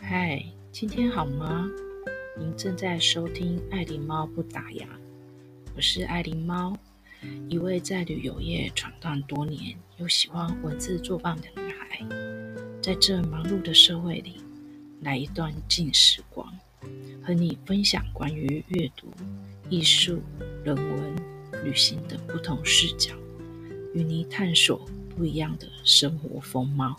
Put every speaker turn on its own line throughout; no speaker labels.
嗨，今天好吗？您正在收听爱狸猫不打烊，我是爱狸猫，一位在旅游业闯荡多年又喜欢文字作伴的女孩。在这忙碌的社会里，来一段静时光，和你分享关于阅读、艺术、人文、旅行的不同视角，与你探索不一样的生活风貌。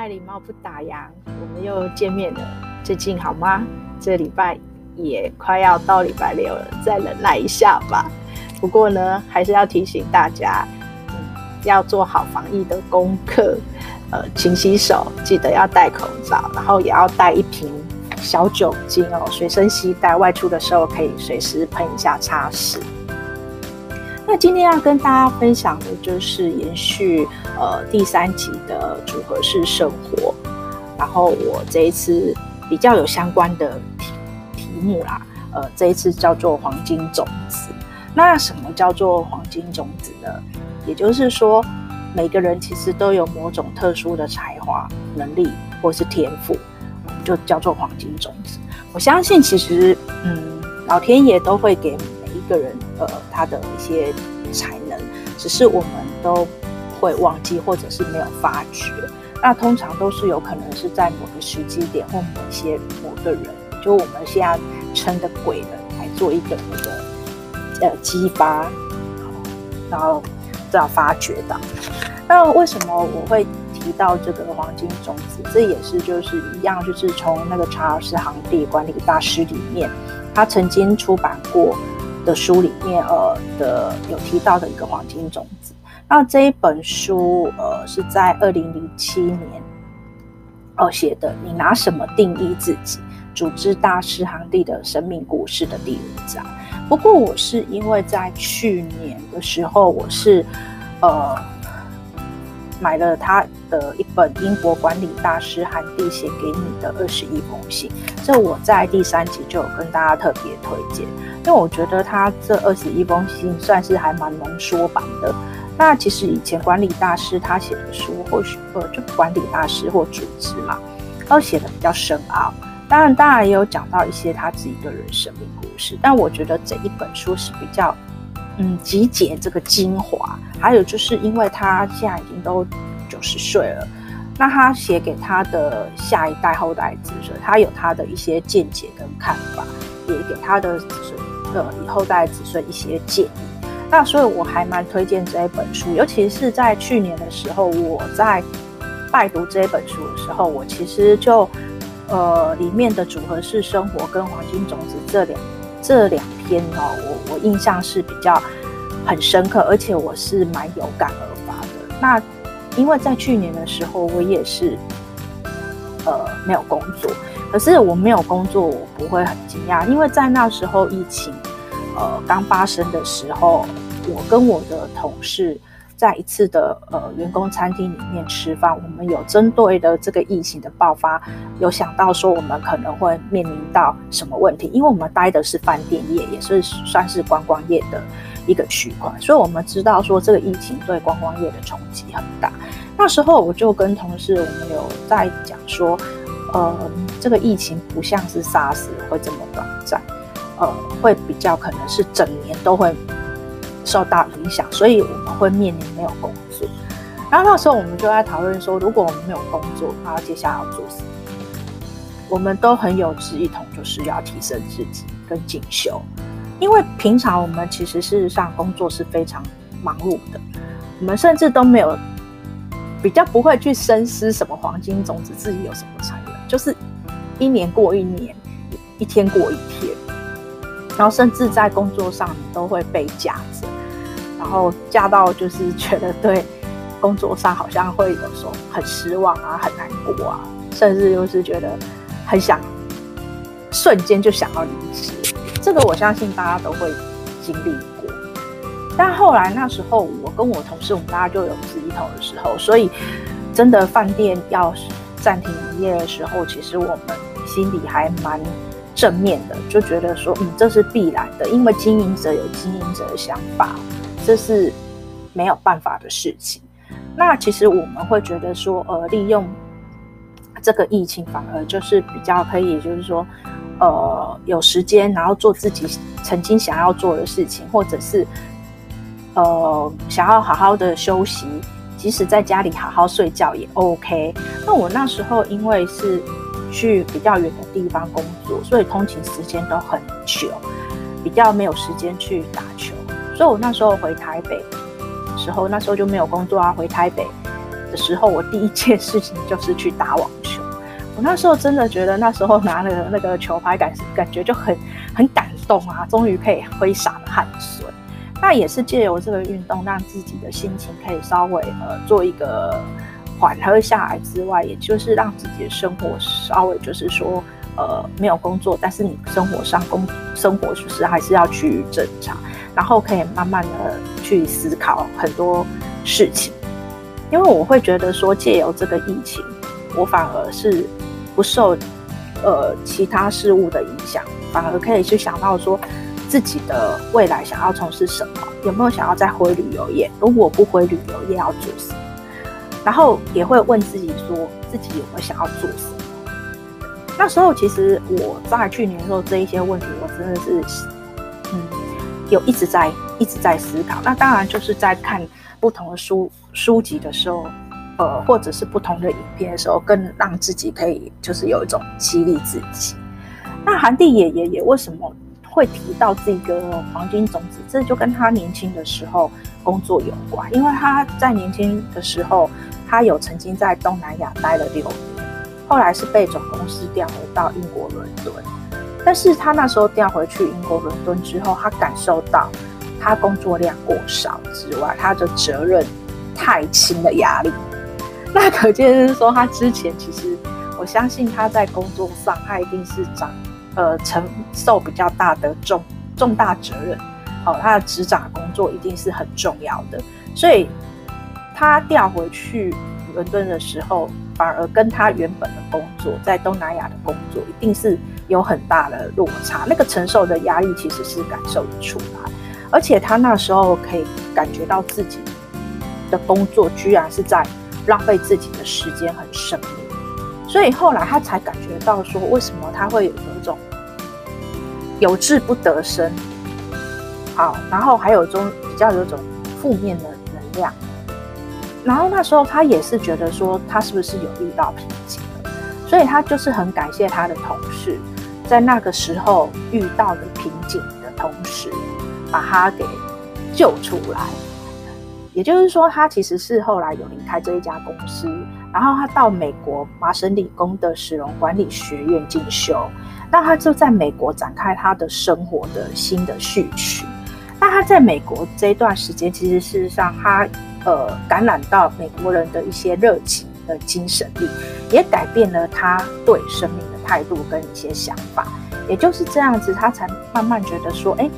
爱礼貌不打烊，我们又见面了。最近好吗？这礼拜也快要到礼拜六了，再忍耐一下吧。不过呢，还是要提醒大家，嗯，要做好防疫的功课。呃，勤洗手，记得要戴口罩，然后也要带一瓶小酒精哦，随身携带，外出的时候可以随时喷一下擦拭。那今天要跟大家分享的就是延续呃第三集的组合式生活，然后我这一次比较有相关的题题目啦，呃这一次叫做黄金种子。那什么叫做黄金种子呢？也就是说每个人其实都有某种特殊的才华、能力或是天赋，就叫做黄金种子。我相信其实嗯老天爷都会给每一。个人呃，他的一些才能，只是我们都会忘记，或者是没有发觉。那通常都是有可能是在某个时机点，或某些某个人，就我们现在称的鬼人，来做一个那个呃激发，然后这样发掘到。那为什么我会提到这个黄金种子？这也是就是一样，就是从那个查尔斯·杭蒂管理大师里面，他曾经出版过。的书里面，呃的有提到的一个黄金种子。那这一本书，呃是在二零零七年，呃写的。你拿什么定义自己？组织大师杭蒂的生命故事的第五章。不过我是因为在去年的时候，我是呃买了他的一本英国管理大师韩蒂写给你的二十一封信。这我在第三集就有跟大家特别推荐。因为我觉得他这二十一封信算是还蛮浓缩版的。那其实以前管理大师他写的书，或许呃就管理大师或组织嘛，都写的比较深奥。当然，当然也有讲到一些他自己个人生命故事。但我觉得这一本书是比较嗯集结这个精华。还有就是因为他现在已经都九十岁了，那他写给他的下一代、后代子孙，他有他的一些见解跟看法，也给他的子孙。呃，以后代子孙一些建议，那所以我还蛮推荐这一本书，尤其是在去年的时候，我在拜读这一本书的时候，我其实就呃里面的组合式生活跟黄金种子这两这两篇哦，我我印象是比较很深刻，而且我是蛮有感而发的。那因为在去年的时候，我也是呃没有工作。可是我没有工作，我不会很惊讶，因为在那时候疫情，呃，刚发生的时候，我跟我的同事在一次的呃员工餐厅里面吃饭，我们有针对的这个疫情的爆发，有想到说我们可能会面临到什么问题，因为我们待的是饭店业，也是算是观光业的一个区块，所以我们知道说这个疫情对观光业的冲击很大。那时候我就跟同事，我们有在讲说。呃，这个疫情不像是 SARS 会这么短暂，呃，会比较可能是整年都会受到影响，所以我们会面临没有工作。然后那时候我们就在讨论说，如果我们没有工作，那接下来要做什么？我们都很有志一同，就是要提升自己跟进修，因为平常我们其实事实上工作是非常忙碌的，我们甚至都没有。比较不会去深思什么黄金种子，自己有什么才，就是一年过一年，一天过一天，然后甚至在工作上你都会被夹着，然后夹到就是觉得对工作上好像会有时候很失望啊，很难过啊，甚至就是觉得很想瞬间就想要离职，这个我相信大家都会经历过。但后来那时候，我跟我同事，我们大家就有志一同的时候，所以真的饭店要暂停营业的时候，其实我们心里还蛮正面的，就觉得说，嗯，这是必然的，因为经营者有经营者的想法，这是没有办法的事情。那其实我们会觉得说，呃，利用这个疫情，反而就是比较可以，就是说，呃，有时间，然后做自己曾经想要做的事情，或者是呃，想要好好的休息，即使在家里好好睡觉也 OK。那我那时候因为是去比较远的地方工作，所以通勤时间都很久，比较没有时间去打球，所以我那时候回台北。时候那时候就没有工作啊，回台北的时候，我第一件事情就是去打网球。我那时候真的觉得那时候拿了那个球拍感感觉就很很感动啊，终于可以挥洒汗水。那也是借由这个运动，让自己的心情可以稍微呃做一个缓和下来之外，也就是让自己的生活稍微就是说呃没有工作，但是你生活上工生活就是还是要去正常。然后可以慢慢的去思考很多事情，因为我会觉得说，借由这个疫情，我反而是不受呃其他事物的影响，反而可以去想到说自己的未来想要从事什么，有没有想要再回旅游业？如果不回旅游业要做什么？然后也会问自己说，自己有没有想要做什么？那时候其实我在去年的时候这一些问题，我真的是嗯。有一直在一直在思考，那当然就是在看不同的书书籍的时候，呃，或者是不同的影片的时候，更让自己可以就是有一种激励自己。那韩帝爷爷也为什么会提到这个黄金种子？这就跟他年轻的时候工作有关，因为他在年轻的时候，他有曾经在东南亚待了六年，后来是被总公司调回到英国伦敦。但是他那时候调回去英国伦敦之后，他感受到他工作量过少之外，他的责任太轻的压力。那可见是说，他之前其实我相信他在工作上，他一定是长呃承受比较大的重重大责任。好、哦，他的执掌工作一定是很重要的，所以他调回去伦敦的时候，反而跟他原本的工作在东南亚的工作一定是。有很大的落差，那个承受的压力其实是感受得出来，而且他那时候可以感觉到自己的工作居然是在浪费自己的时间很生命，所以后来他才感觉到说，为什么他会有一种有志不得生，好，然后还有种比较有种负面的能量，然后那时候他也是觉得说，他是不是有遇到瓶颈了，所以他就是很感谢他的同事。在那个时候遇到的瓶颈的同时，把他给救出来。也就是说，他其实是后来有离开这一家公司，然后他到美国麻省理工的史隆管理学院进修。那他就在美国展开他的生活的新的序曲。那他在美国这一段时间，其实事实上他呃感染到美国人的一些热情的精神力，也改变了他对生命的态度跟一些想法，也就是这样子，他才慢慢觉得说，哎，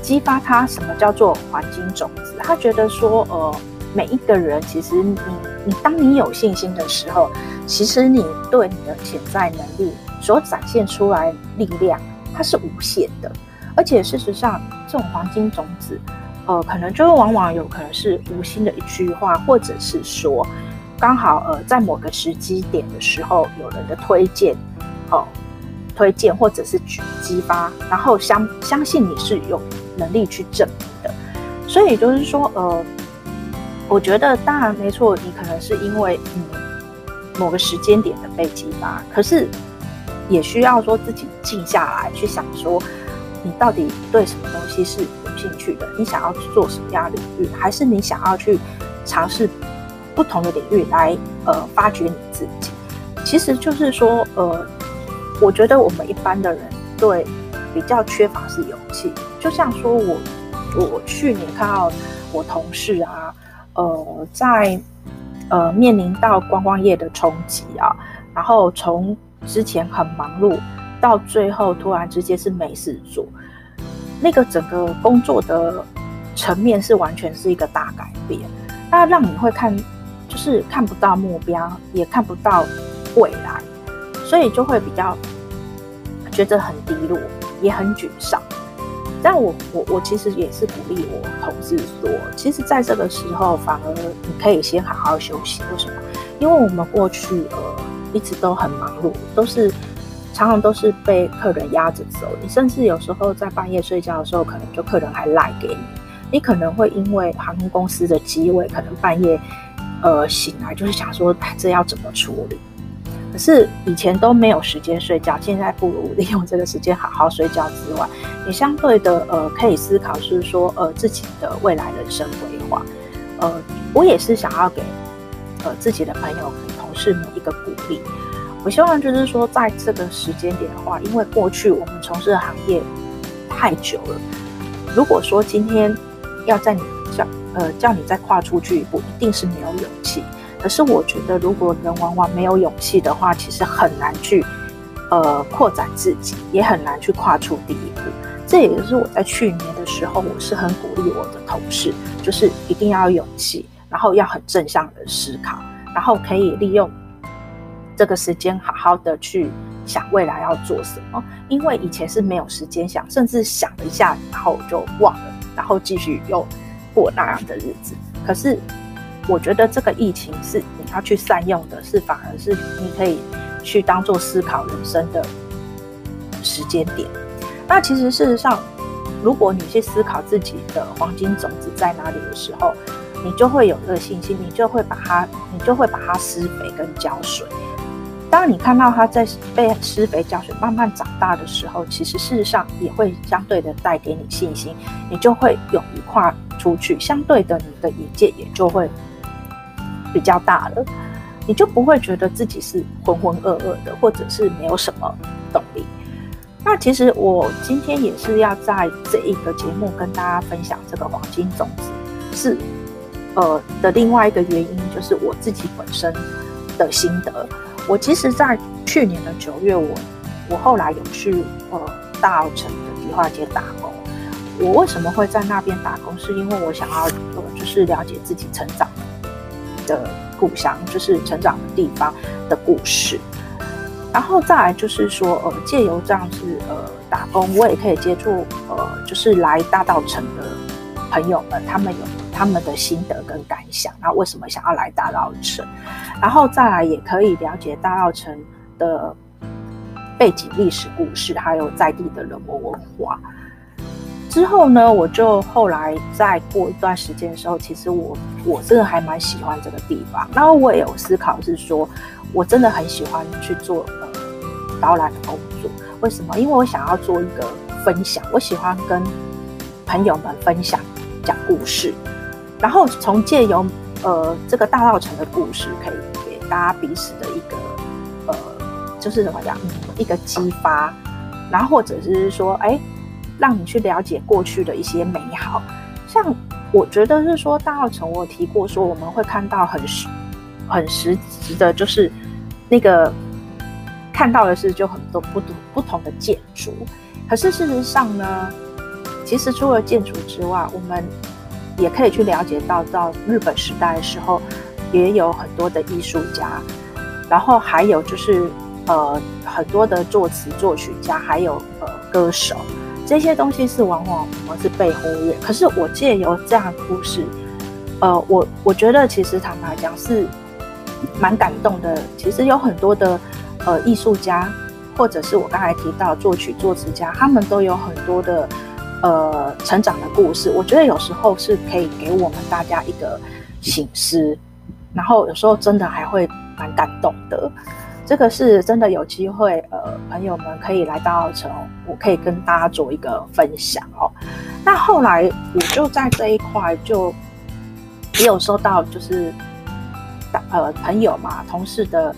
激发他什么叫做黄金种子？他觉得说，呃，每一个人其实你你当你有信心的时候，其实你对你的潜在能力所展现出来力量，它是无限的。而且事实上，这种黄金种子，呃，可能就往往有可能是无心的一句话，或者是说，刚好呃，在某个时机点的时候，有人的推荐。哦，推荐或者是去激发，然后相相信你是有能力去证明的，所以就是说，呃，我觉得当然没错，你可能是因为嗯某个时间点的被激发，可是也需要说自己静下来去想说，你到底对什么东西是有兴趣的，你想要做什么样的领域，还是你想要去尝试不同的领域来呃发掘你自己，其实就是说呃。我觉得我们一般的人对比较缺乏是勇气，就像说我我去年看到我同事啊，呃，在呃面临到观光业的冲击啊，然后从之前很忙碌到最后突然之间是没事做，那个整个工作的层面是完全是一个大改变，那让你会看就是看不到目标，也看不到未来，所以就会比较。觉得很低落，也很沮丧。但我我我其实也是鼓励我同事说，其实在这个时候反而你可以先好好休息。为什么？因为我们过去呃一直都很忙碌，都是常常都是被客人压着走。你甚至有时候在半夜睡觉的时候，可能就客人还赖给你。你可能会因为航空公司的机位，可能半夜呃醒来就是想说，这要怎么处理？可是以前都没有时间睡觉，现在不如利用这个时间好好睡觉之外，你相对的呃可以思考是说呃自己的未来人生规划。呃，我也是想要给呃自己的朋友、同事们一个鼓励。我希望就是说，在这个时间点的话，因为过去我们从事的行业太久了，如果说今天要在你叫呃叫你再跨出去一步，一定是没有勇气。可是我觉得，如果人往往没有勇气的话，其实很难去，呃，扩展自己，也很难去跨出第一步。这也是我在去年的时候，我是很鼓励我的同事，就是一定要有勇气，然后要很正向的思考，然后可以利用这个时间好好的去想未来要做什么。因为以前是没有时间想，甚至想了一下，然后就忘了，然后继续又过那样的日子。可是。我觉得这个疫情是你要去善用的，是反而是你可以去当做思考人生的时间点。那其实事实上，如果你去思考自己的黄金种子在哪里的时候，你就会有这个信心，你就会把它，你就会把它施肥跟浇水。当你看到它在被施肥浇水慢慢长大的时候，其实事实上也会相对的带给你信心，你就会勇于跨出去，相对的你的眼界也就会。比较大了，你就不会觉得自己是浑浑噩噩的，或者是没有什么动力。那其实我今天也是要在这一个节目跟大家分享这个黄金种子是呃的另外一个原因，就是我自己本身的心得。我其实，在去年的九月我，我后来有去呃大稻埕的迪化街打工。我为什么会在那边打工？是因为我想要呃就是了解自己成长。故乡就是成长的地方的故事，然后再来就是说，呃，借由这样子呃打工，我也可以接触呃，就是来大道城的朋友们，他们有他们的心得跟感想，然后为什么想要来大道城，然后再来也可以了解大道城的背景历史故事，还有在地的人文文化。之后呢，我就后来再过一段时间的时候，其实我我真的还蛮喜欢这个地方。然后我也有思考，是说我真的很喜欢去做呃导览的工作。为什么？因为我想要做一个分享，我喜欢跟朋友们分享讲故事，然后从借由呃这个大稻城的故事，可以给大家彼此的一个呃就是怎么讲一个激发，然后或者是说哎。让你去了解过去的一些美好，像我觉得是说大稻埕，我有提过说我们会看到很实很实质的，就是那个看到的是就很多不同不同的建筑。可是事实上呢，其实除了建筑之外，我们也可以去了解到，到日本时代的时候，也有很多的艺术家，然后还有就是呃很多的作词作曲家，还有呃歌手。这些东西是往往我们是被忽略，可是我借由这样的故事，呃，我我觉得其实坦白讲是蛮感动的。其实有很多的呃艺术家，或者是我刚才提到作曲作词家，他们都有很多的呃成长的故事。我觉得有时候是可以给我们大家一个醒思，然后有时候真的还会蛮感动的。这个是真的有机会，呃，朋友们可以来大稻埕，我可以跟大家做一个分享哦。那后来我就在这一块就也有收到，就是呃朋友嘛、同事的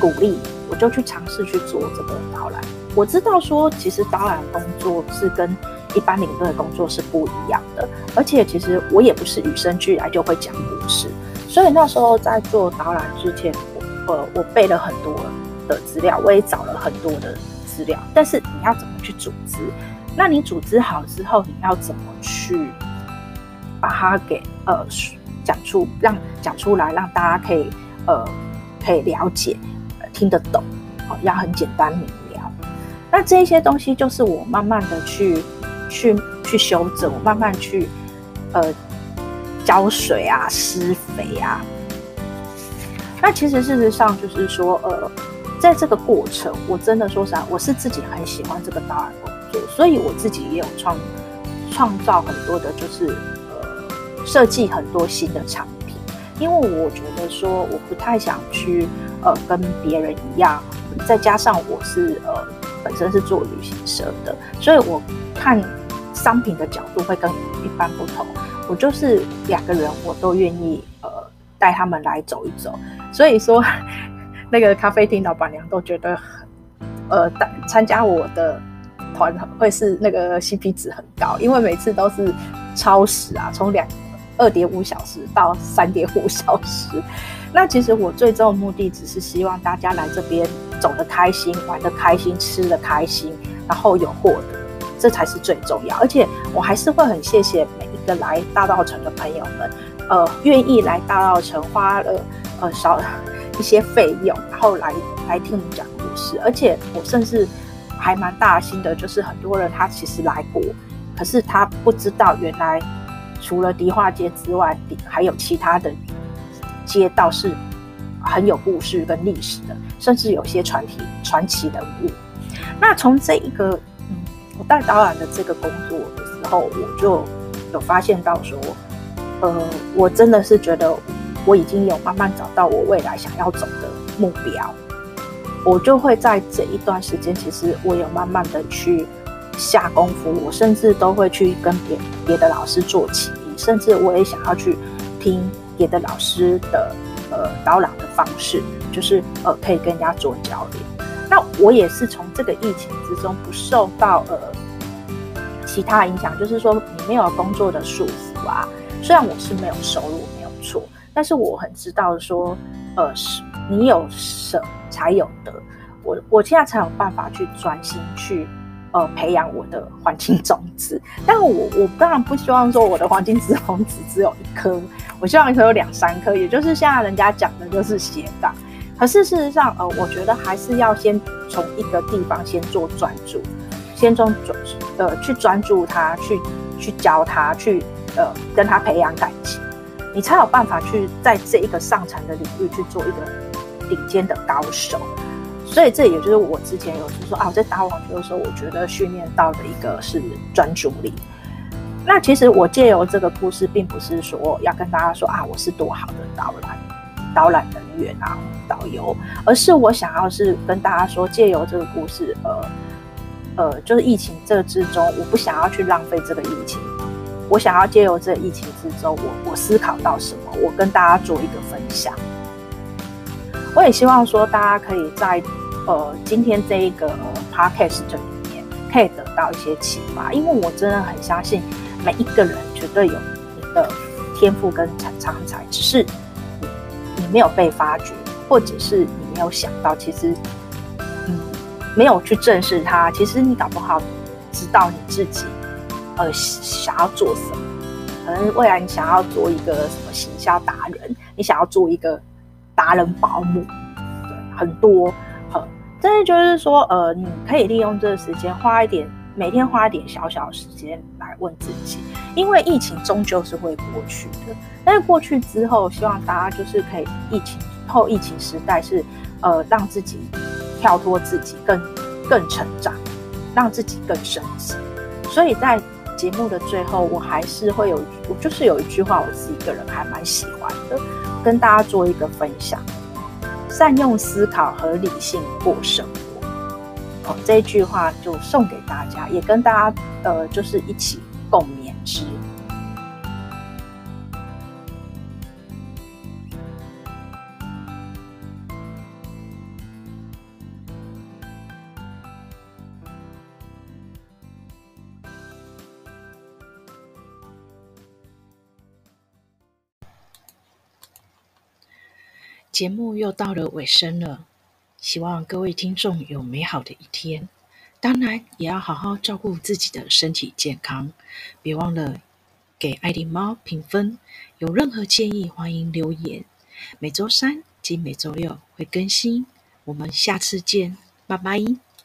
鼓励，我就去尝试去做这个导览。我知道说，其实导览工作是跟一般领队的工作是不一样的，而且其实我也不是与生俱来就会讲故事，所以那时候在做导览之前。呃，我背了很多的资料，我也找了很多的资料，但是你要怎么去组织？那你组织好之后，你要怎么去把它给呃讲出，让讲出来，让大家可以呃可以了解、听得懂，哦，要很简单明了。那这些东西就是我慢慢的去去去修正，我慢慢去呃浇水啊、施肥啊。那其实事实上就是说，呃，在这个过程，我真的说实话，我是自己很喜欢这个导演工作，所以我自己也有创创造很多的，就是呃设计很多新的产品，因为我觉得说我不太想去呃跟别人一样，再加上我是呃本身是做旅行社的，所以我看商品的角度会跟一般不同，我就是两个人我都愿意呃。带他们来走一走，所以说 那个咖啡厅老板娘都觉得，呃，参加我的团会是那个 CP 值很高，因为每次都是超时啊，从两二点五小时到三点五小时。那其实我最终的目的只是希望大家来这边走得开心、玩得开心、吃得开心，然后有获得，这才是最重要。而且我还是会很谢谢每一个来大稻城的朋友们。呃，愿意来大稻城花了呃少一些费用，然后来来听我们讲故事，而且我甚至还蛮大心的，就是很多人他其实来过，可是他不知道原来除了迪化街之外，还有其他的街道是很有故事跟历史的，甚至有些传奇传奇人物。那从这一个嗯，我带导览的这个工作的时候，我就有发现到说。呃，我真的是觉得我已经有慢慢找到我未来想要走的目标，我就会在这一段时间，其实我有慢慢的去下功夫，我甚至都会去跟别别的老师做起，甚至我也想要去听别的老师的呃导览的方式，就是呃可以跟人家做交流。那我也是从这个疫情之中不受到呃其他影响，就是说你没有工作的束缚啊。虽然我是没有收入，没有错，但是我很知道说，呃，是你有舍才有得。我我现在才有办法去专心去，呃，培养我的黄金种子。但我我当然不希望说我的黄金子种子只有一颗，我希望可以有两三颗，也就是现在人家讲的就是斜杠。可是事实上，呃，我觉得还是要先从一个地方先做专注，先从专呃去专注它，去去教它，去。呃，跟他培养感情，你才有办法去在这一个上层的领域去做一个顶尖的高手。所以这也就是我之前有就说啊，我在打网球的时候，我觉得训练到的一个是专注力。那其实我借由这个故事，并不是说要跟大家说啊，我是多好的导览导览人员啊，导游，而是我想要是跟大家说，借由这个故事，呃呃，就是疫情这之中，我不想要去浪费这个疫情。我想要借由这疫情之中，我我思考到什么，我跟大家做一个分享。我也希望说，大家可以在呃今天这一个、podcast 里面，可以得到一些启发，因为我真的很相信每一个人绝对有你的天赋跟长才，只是你你没有被发掘，或者是你没有想到，其实嗯没有去正视它，其实你搞不好知道你自己。呃，想要做什么？可能未来你想要做一个什么行销达人，你想要做一个达人保姆，对，很多，很，真的就是说，呃，你可以利用这个时间，花一点，每天花一点小小时间来问自己，因为疫情终究是会过去的。但是过去之后，希望大家就是可以疫情后疫情时代是，呃，让自己跳脱自己更更成长，让自己更升级。所以在节目的最后，我还是会有，我就是有一句话，我自己个人还蛮喜欢的，跟大家做一个分享：善用思考和理性过生活。哦，这句话就送给大家，也跟大家呃，就是一起共勉之。节目又到了尾声了，希望各位听众有美好的一天。当然，也要好好照顾自己的身体健康。别忘了给爱丁猫评分。有任何建议，欢迎留言。每周三及每周六会更新。我们下次见，拜拜。